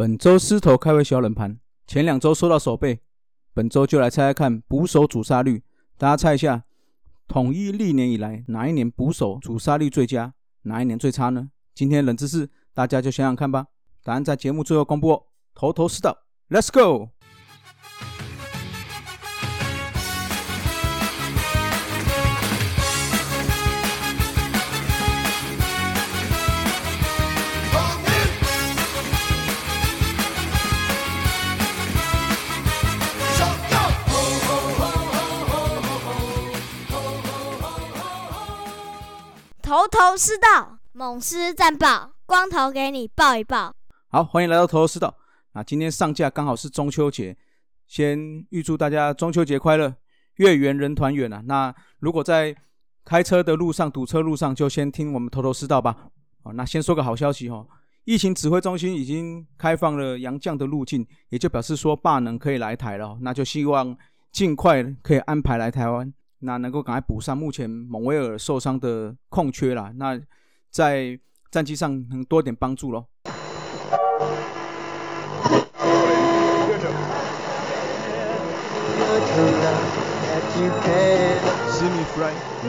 本周狮头开胃小冷盘，前两周收到手背，本周就来猜猜看捕手主杀率。大家猜一下，统一历年以来哪一年捕手主杀率最佳，哪一年最差呢？今天冷知识，大家就想想看吧。答案在节目最后公布哦。头头是道，Let's go！头头是道，猛狮战报，光头给你报一报。好，欢迎来到头头是道。那今天上架刚好是中秋节，先预祝大家中秋节快乐，月圆人团圆啊！那如果在开车的路上堵车路上，就先听我们头头是道吧。哦，那先说个好消息哦，疫情指挥中心已经开放了洋将的路径，也就表示说霸能可以来台了。那就希望尽快可以安排来台湾。那能够赶快补上目前蒙威尔受伤的空缺啦，那在战绩上能多点帮助喽。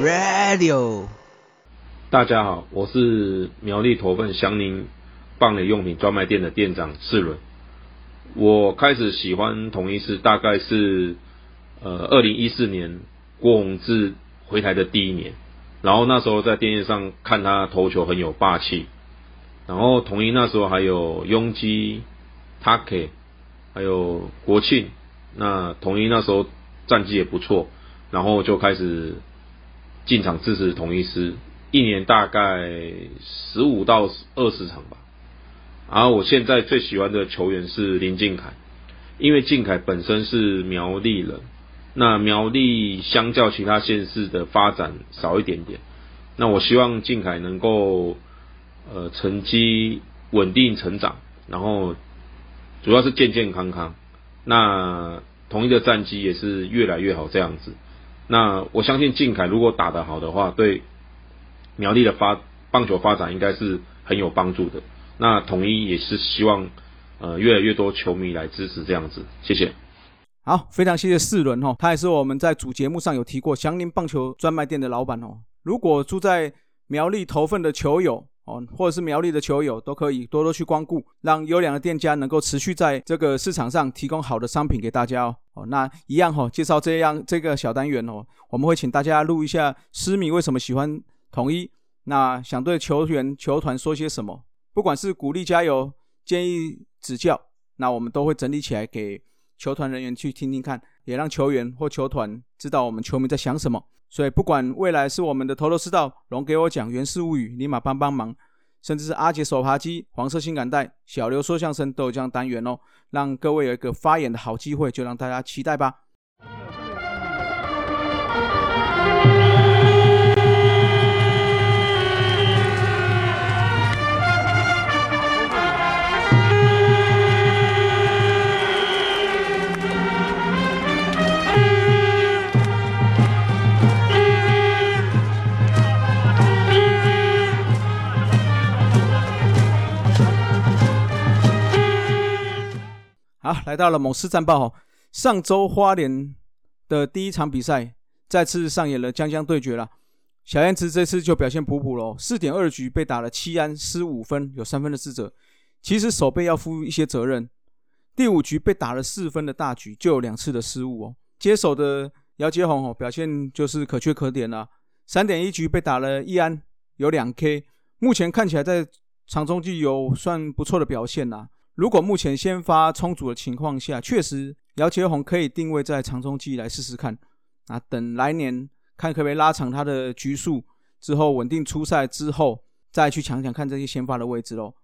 Radio，大家好，我是苗栗头份祥宁棒垒用品专卖店的店长世伦。我开始喜欢统一是大概是呃二零一四年。郭宏志回台的第一年，然后那时候在电视上看他投球很有霸气，然后统一那时候还有拥基、Take，还有国庆，那统一那时候战绩也不错，然后就开始进场支持统一师，一年大概十五到二十场吧。然后我现在最喜欢的球员是林敬凯，因为敬凯本身是苗栗人。那苗栗相较其他县市的发展少一点点，那我希望靖凯能够呃成绩稳定成长，然后主要是健健康康，那同一的战绩也是越来越好这样子。那我相信靖凯如果打得好的话，对苗栗的发棒球发展应该是很有帮助的。那统一也是希望呃越来越多球迷来支持这样子，谢谢。好，非常谢谢四轮哦，他也是我们在主节目上有提过祥林棒球专卖店的老板哦。如果住在苗栗头份的球友哦，或者是苗栗的球友，都可以多多去光顾，让优良的店家能够持续在这个市场上提供好的商品给大家哦。哦，那一样哈，介绍这样这个小单元哦，我们会请大家录一下狮迷为什么喜欢统一，那想对球员球团说些什么，不管是鼓励加油、建议指教，那我们都会整理起来给。球团人员去听听看，也让球员或球团知道我们球迷在想什么。所以，不管未来是我们的头头是道龙给我讲原氏物语，尼玛帮帮忙，甚至是阿杰手扒鸡、黄色性感带、小刘说相声都有这样单元哦，让各位有一个发言的好机会，就让大家期待吧。好，来到了猛狮战报哦。上周花莲的第一场比赛再次上演了将将对决了。小燕子这次就表现普普喽，四点二局被打了七安失五分，有三分的自责。其实守备要负一些责任。第五局被打了四分的大局，就有两次的失误哦。接手的姚杰宏哦，表现就是可圈可点了。三点一局被打了一安，有两 K，目前看起来在场中就有算不错的表现呐。如果目前先发充足的情况下，确实姚杰宏可以定位在长中继来试试看。啊，等来年看可不可以拉长他的局数，之后稳定出赛之后，再去抢抢看这些先发的位置喽。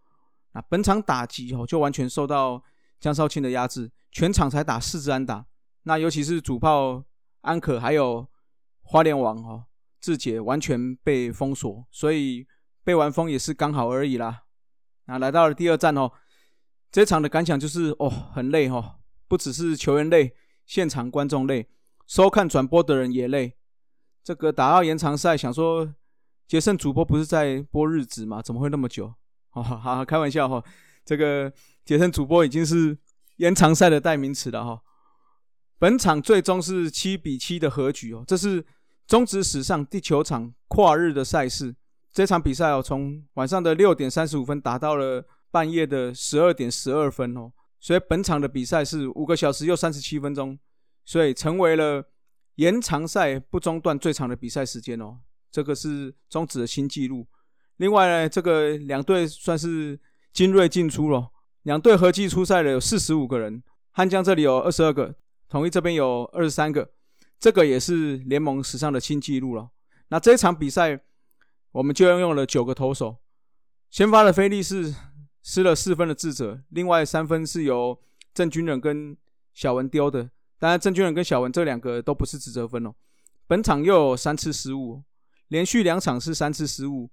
那本场打击哦，就完全受到江少庆的压制，全场才打四支安打。那尤其是主炮安可还有花莲王哦，志杰完全被封锁，所以被完封也是刚好而已啦。那来到了第二站哦。这场的感想就是哦，很累哈，不只是球员累，现场观众累，收看转播的人也累。这个打到延长赛，想说杰森主播不是在播日子吗？怎么会那么久？哈哈，开玩笑哈。这个杰森主播已经是延长赛的代名词了哈。本场最终是七比七的和局哦，这是中职史上第九场跨日的赛事。这场比赛哦，从晚上的六点三十五分打到了半夜的十二点十二分哦，所以本场的比赛是五个小时又三十七分钟，所以成为了延长赛不中断最长的比赛时间哦。这个是中止的新纪录。另外呢，这个两队算是精锐进出了，两队合计出赛的有四十五个人，汉江这里有二十二个，统一这边有二十三个，这个也是联盟史上的新纪录了。那这场比赛。我们就用了九个投手，先发的菲利是失了四分的智者，另外三分是由郑军人跟小文丢的。当然，郑军人跟小文这两个都不是自责分哦。本场又有三次失误，连续两场是三次失误，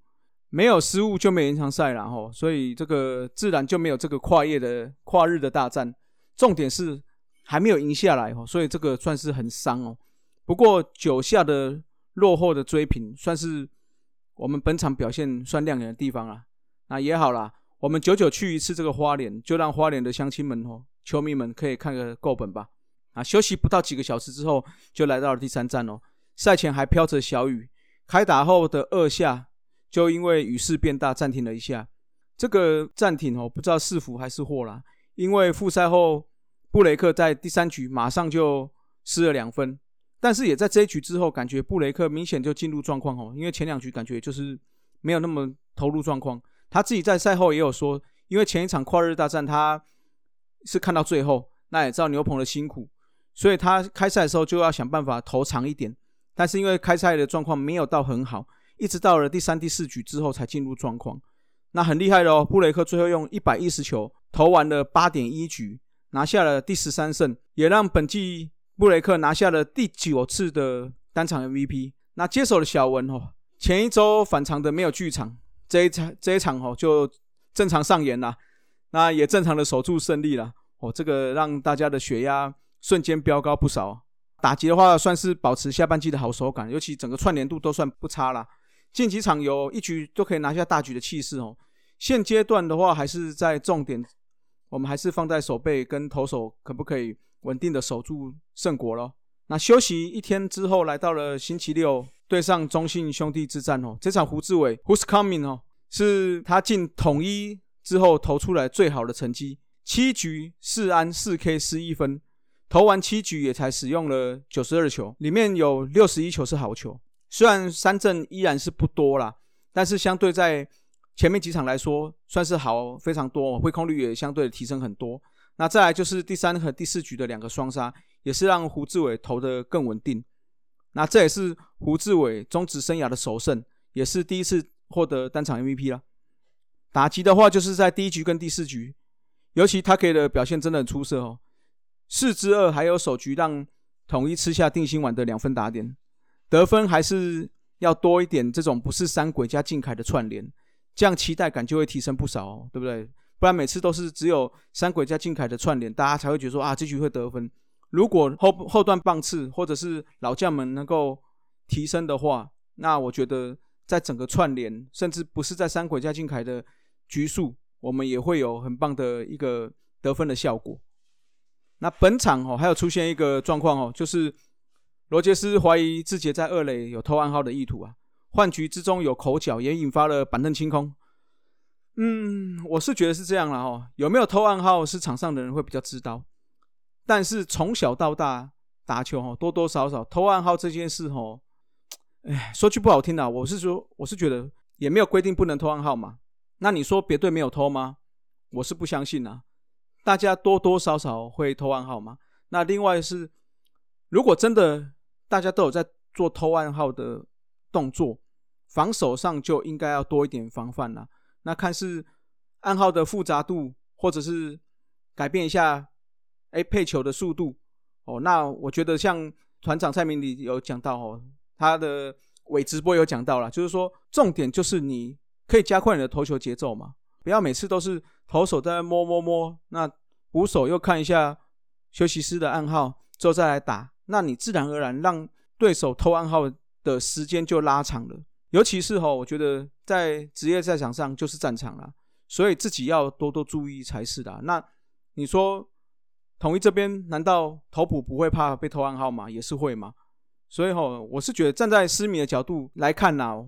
没有失误就没延长赛了吼，所以这个自然就没有这个跨夜的跨日的大战。重点是还没有赢下来哦，所以这个算是很伤哦。不过九下的落后的追平算是。我们本场表现算亮眼的地方啊，那也好啦。我们久久去一次这个花莲，就让花莲的乡亲们哦，球迷们可以看个够本吧。啊，休息不到几个小时之后，就来到了第三站哦。赛前还飘着小雨，开打后的二下就因为雨势变大暂停了一下。这个暂停哦，不知道是福还是祸啦。因为复赛后布雷克在第三局马上就失了两分。但是也在这一局之后，感觉布雷克明显就进入状况哦，因为前两局感觉就是没有那么投入状况。他自己在赛后也有说，因为前一场跨日大战他是看到最后，那也知道牛棚的辛苦，所以他开赛的时候就要想办法投长一点。但是因为开赛的状况没有到很好，一直到了第三、第四局之后才进入状况。那很厉害的哦，布雷克最后用一百一十球投完了八点一局，拿下了第十三胜，也让本季。布雷克拿下了第九次的单场 MVP。那接手的小文哦，前一周反常的没有剧场，这一场这一场哦就正常上演了，那也正常的守住胜利了哦，这个让大家的血压瞬间飙高不少。打击的话算是保持下半季的好手感，尤其整个串联度都算不差啦。近几场有一局都可以拿下大局的气势哦。现阶段的话还是在重点，我们还是放在手背跟投手可不可以？稳定的守住胜果了。那休息一天之后，来到了星期六，对上中信兄弟之战哦。这场胡志伟 Who's coming 哦，是他进统一之后投出来最好的成绩，七局四安四 K 失一分，投完七局也才使用了九十二球，里面有六十一球是好球。虽然三振依然是不多啦，但是相对在前面几场来说，算是好非常多，挥空率也相对提升很多。那再来就是第三和第四局的两个双杀，也是让胡志伟投的更稳定。那这也是胡志伟中职生涯的首胜，也是第一次获得单场 MVP 了。打击的话，就是在第一局跟第四局，尤其他给的表现真的很出色哦。四支二还有首局让统一吃下定心丸的两分打点，得分还是要多一点。这种不是三鬼加靖凯的串联，这样期待感就会提升不少哦，对不对？不然每次都是只有三鬼加金凯的串联，大家才会觉得说啊，这局会得分。如果后后段棒次或者是老将们能够提升的话，那我觉得在整个串联，甚至不是在三鬼加金凯的局数，我们也会有很棒的一个得分的效果。那本场哦，还有出现一个状况哦，就是罗杰斯怀疑志杰在二垒有偷暗号的意图啊，换局之中有口角，也引发了板凳清空。嗯，我是觉得是这样了哦。有没有偷暗号是场上的人会比较知道，但是从小到大打球哈，多多少少偷暗号这件事哈，哎，说句不好听的，我是说，我是觉得也没有规定不能偷暗号嘛。那你说别队没有偷吗？我是不相信啊。大家多多少少会偷暗号嘛。那另外是，如果真的大家都有在做偷暗号的动作，防守上就应该要多一点防范了。那看是暗号的复杂度，或者是改变一下，哎，配球的速度哦。那我觉得像团长蔡明里有讲到哦，他的伪直播有讲到了，就是说重点就是你可以加快你的投球节奏嘛，不要每次都是投手在摸摸摸，那捕手又看一下休息师的暗号之后再来打，那你自然而然让对手偷暗号的时间就拉长了。尤其是哈，我觉得在职业赛场上就是战场了，所以自己要多多注意才是的。那你说统一这边难道投捕不会怕被偷暗号吗？也是会吗？所以吼，我是觉得站在思迷的角度来看呐，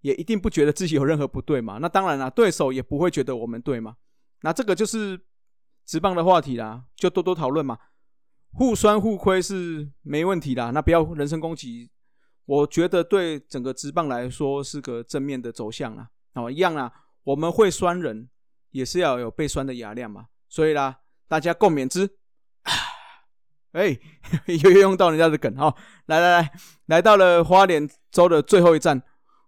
也一定不觉得自己有任何不对嘛。那当然啦，对手也不会觉得我们对嘛。那这个就是直棒的话题啦，就多多讨论嘛。互酸互亏是没问题的，那不要人身攻击。我觉得对整个直棒来说是个正面的走向啦。哦，一样啦，我们会酸人，也是要有被酸的雅量嘛。所以啦，大家共勉之。哎，又用到人家的梗哈！来来来，来到了花莲州的最后一站，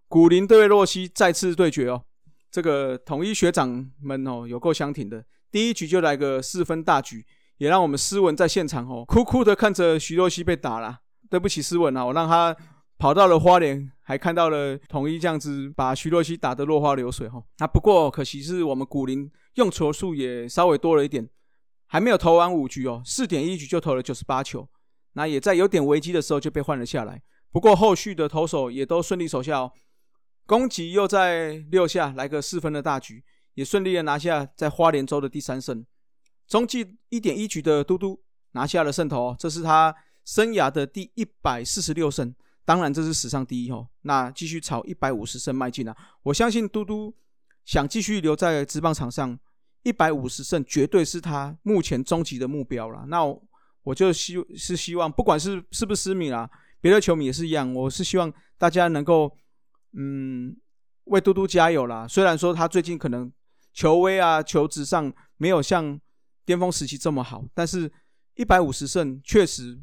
古林对洛西再次对决哦。这个统一学长们哦，有够相挺的。第一局就来个四分大局，也让我们斯文在现场哦，哭哭的看着徐若曦被打了。对不起，斯文啊，我让他跑到了花莲，还看到了统一这样子把徐若曦打得落花流水哈。那不过可惜是我们古林用球数也稍微多了一点，还没有投完五局哦，四点一局就投了九十八球，那也在有点危机的时候就被换了下来。不过后续的投手也都顺利守下哦，攻击又在六下来个四分的大局。也顺利的拿下在花莲州的第三胜，中继一点一局的嘟嘟拿下了胜投，这是他生涯的第一百四十六胜，当然这是史上第一哦。那继续朝一百五十胜迈进啊！我相信嘟嘟想继续留在职棒场上，一百五十胜绝对是他目前终极的目标了。那我就希是希望，不管是是不是失明啊，别的球迷也是一样，我是希望大家能够嗯为嘟嘟加油啦。虽然说他最近可能。球威啊，球质上没有像巅峰时期这么好，但是一百五十胜确实，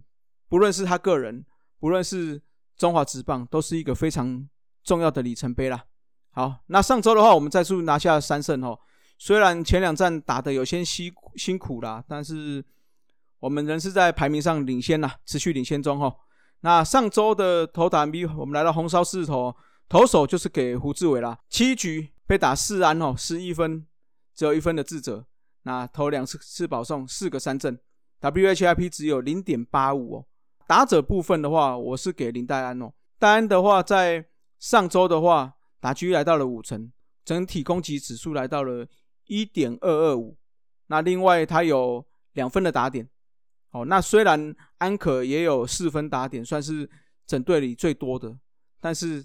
不论是他个人，不论是中华职棒，都是一个非常重要的里程碑啦。好，那上周的话，我们再次拿下三胜哦。虽然前两站打的有些辛辛苦啦，但是我们仍是在排名上领先啦，持续领先中哈。那上周的投打 B，我们来到红烧狮子头，投手就是给胡志伟啦，七局。被打四安哦，失一分，只有一分的自责。那投两次次保送，四个三振，WHIP 只有零点八五哦。打者部分的话，我是给林黛安哦。戴安的话，在上周的话，打局来到了五成，整体攻击指数来到了一点二二五。那另外他有两分的打点哦。那虽然安可也有四分打点，算是整队里最多的，但是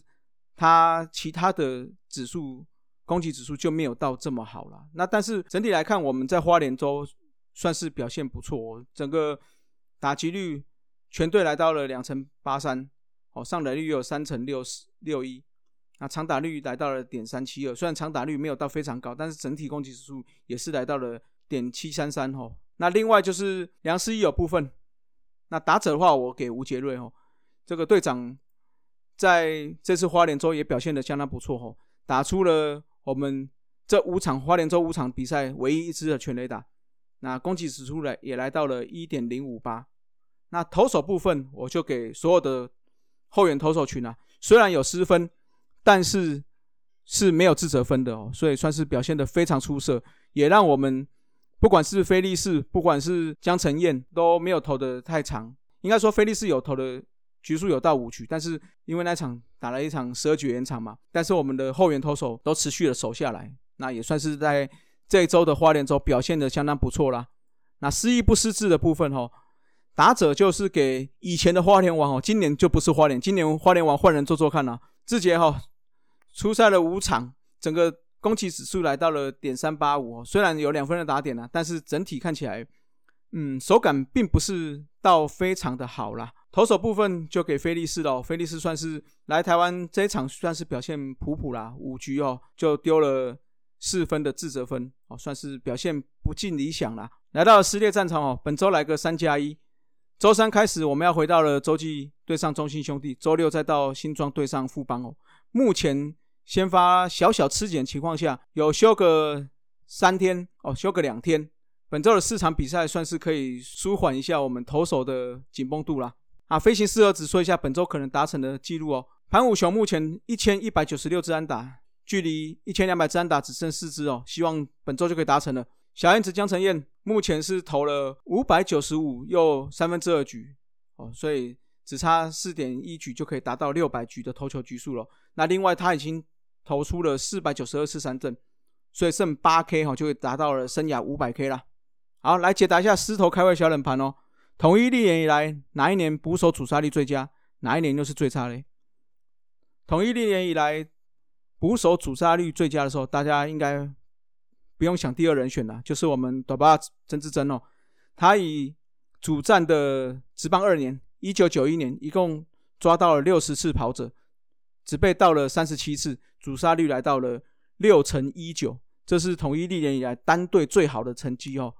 他其他的指数。攻击指数就没有到这么好了。那但是整体来看，我们在花莲州算是表现不错，哦整个打击率全队来到了两成八三，哦，上垒率有三成六十六一，那长打率来到了点三七二。虽然长打率没有到非常高，但是整体攻击指数也是来到了点七三三哦。那另外就是梁思义有部分，那打者的话，我给吴杰瑞哦，这个队长在这次花莲州也表现的相当不错哦，打出了。我们这五场花莲州五场比赛唯一一支的全垒打，那攻击指数来也来到了一点零五八。那投手部分，我就给所有的后援投手群啊，虽然有失分，但是是没有自责分的哦，所以算是表现的非常出色，也让我们不管是菲利士，不管是江晨燕都没有投的太长。应该说菲利士有投的。局数有到五局，但是因为那场打了一场十二局延长嘛，但是我们的后援投手都持续的守下来，那也算是在这一周的花莲州表现的相当不错啦。那失意不失智的部分哦，打者就是给以前的花莲王哦，今年就不是花莲，今年花莲王换人做做看呐。志杰哈出赛了五场，整个攻击指数来到了点三八五，虽然有两分的打点呢，但是整体看起来，嗯，手感并不是到非常的好啦。投手部分就给菲利斯了，菲利斯算是来台湾这一场算是表现普普啦，五局哦就丢了四分的自责分哦，算是表现不尽理想啦。来到了撕裂战场哦，本周来个三加一，周三开始我们要回到了洲际对上中信兄弟，周六再到新庄对上富邦哦。目前先发小小吃紧情况下，有休个三天哦，休个两天，本周的四场比赛算是可以舒缓一下我们投手的紧绷度啦。啊，飞行四儿子说一下本周可能达成的记录哦。盘武雄目前一千一百九十六支安打，距离一千两百支安打只剩四支哦，希望本周就可以达成了。小燕子江承燕目前是投了五百九十五又三分之二局哦，所以只差四点一局就可以达到六百局的投球局数了。那另外他已经投出了四百九十二次三振，所以剩八 K 哈就会达到了生涯五百 K 啦。好，来解答一下狮头开胃小冷盘哦。统一历年以来，哪一年捕手主杀率最佳？哪一年又是最差嘞？统一历年以来，捕手主杀率最佳的时候，大家应该不用想第二人选了，就是我们短巴曾志珍哦。他以主战的职棒二年，一九九一年，一共抓到了六十次跑者，只被盗了三十七次，主杀率来到了六成一九，这是统一历年以来单队最好的成绩哦。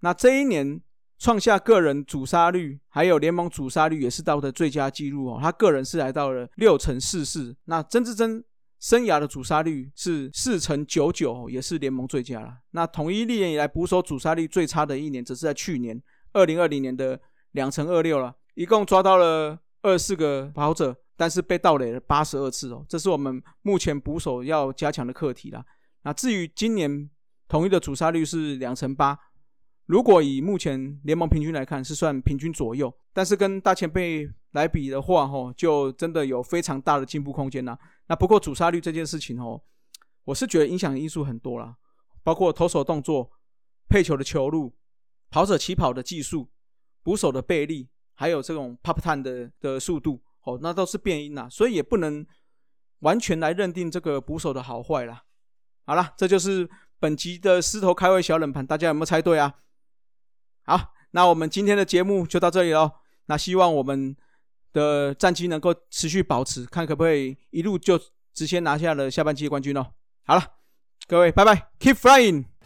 那这一年创下个人主杀率，还有联盟主杀率也是到的最佳纪录哦。他个人是来到了六成四四，那曾志珍生涯的主杀率是四成九九，也是联盟最佳了。那统一历年以来捕手主杀率最差的一年，则是在去年二零二零年的两成二六了，一共抓到了二四个跑者，但是被盗垒了八十二次哦。这是我们目前捕手要加强的课题啦。那至于今年统一的主杀率是两成八。如果以目前联盟平均来看，是算平均左右，但是跟大前辈来比的话，吼，就真的有非常大的进步空间呐。那不过主杀率这件事情，吼，我是觉得影响因素很多啦，包括投手动作、配球的球路、跑者起跑的技术、捕手的背力，还有这种 pop time 的的速度，哦，那都是变音呐，所以也不能完全来认定这个捕手的好坏啦。好了，这就是本集的狮头开胃小冷盘，大家有没有猜对啊？好，那我们今天的节目就到这里喽。那希望我们的战绩能够持续保持，看可不可以一路就直接拿下了下半季冠军哦。好了，各位，拜拜，Keep flying。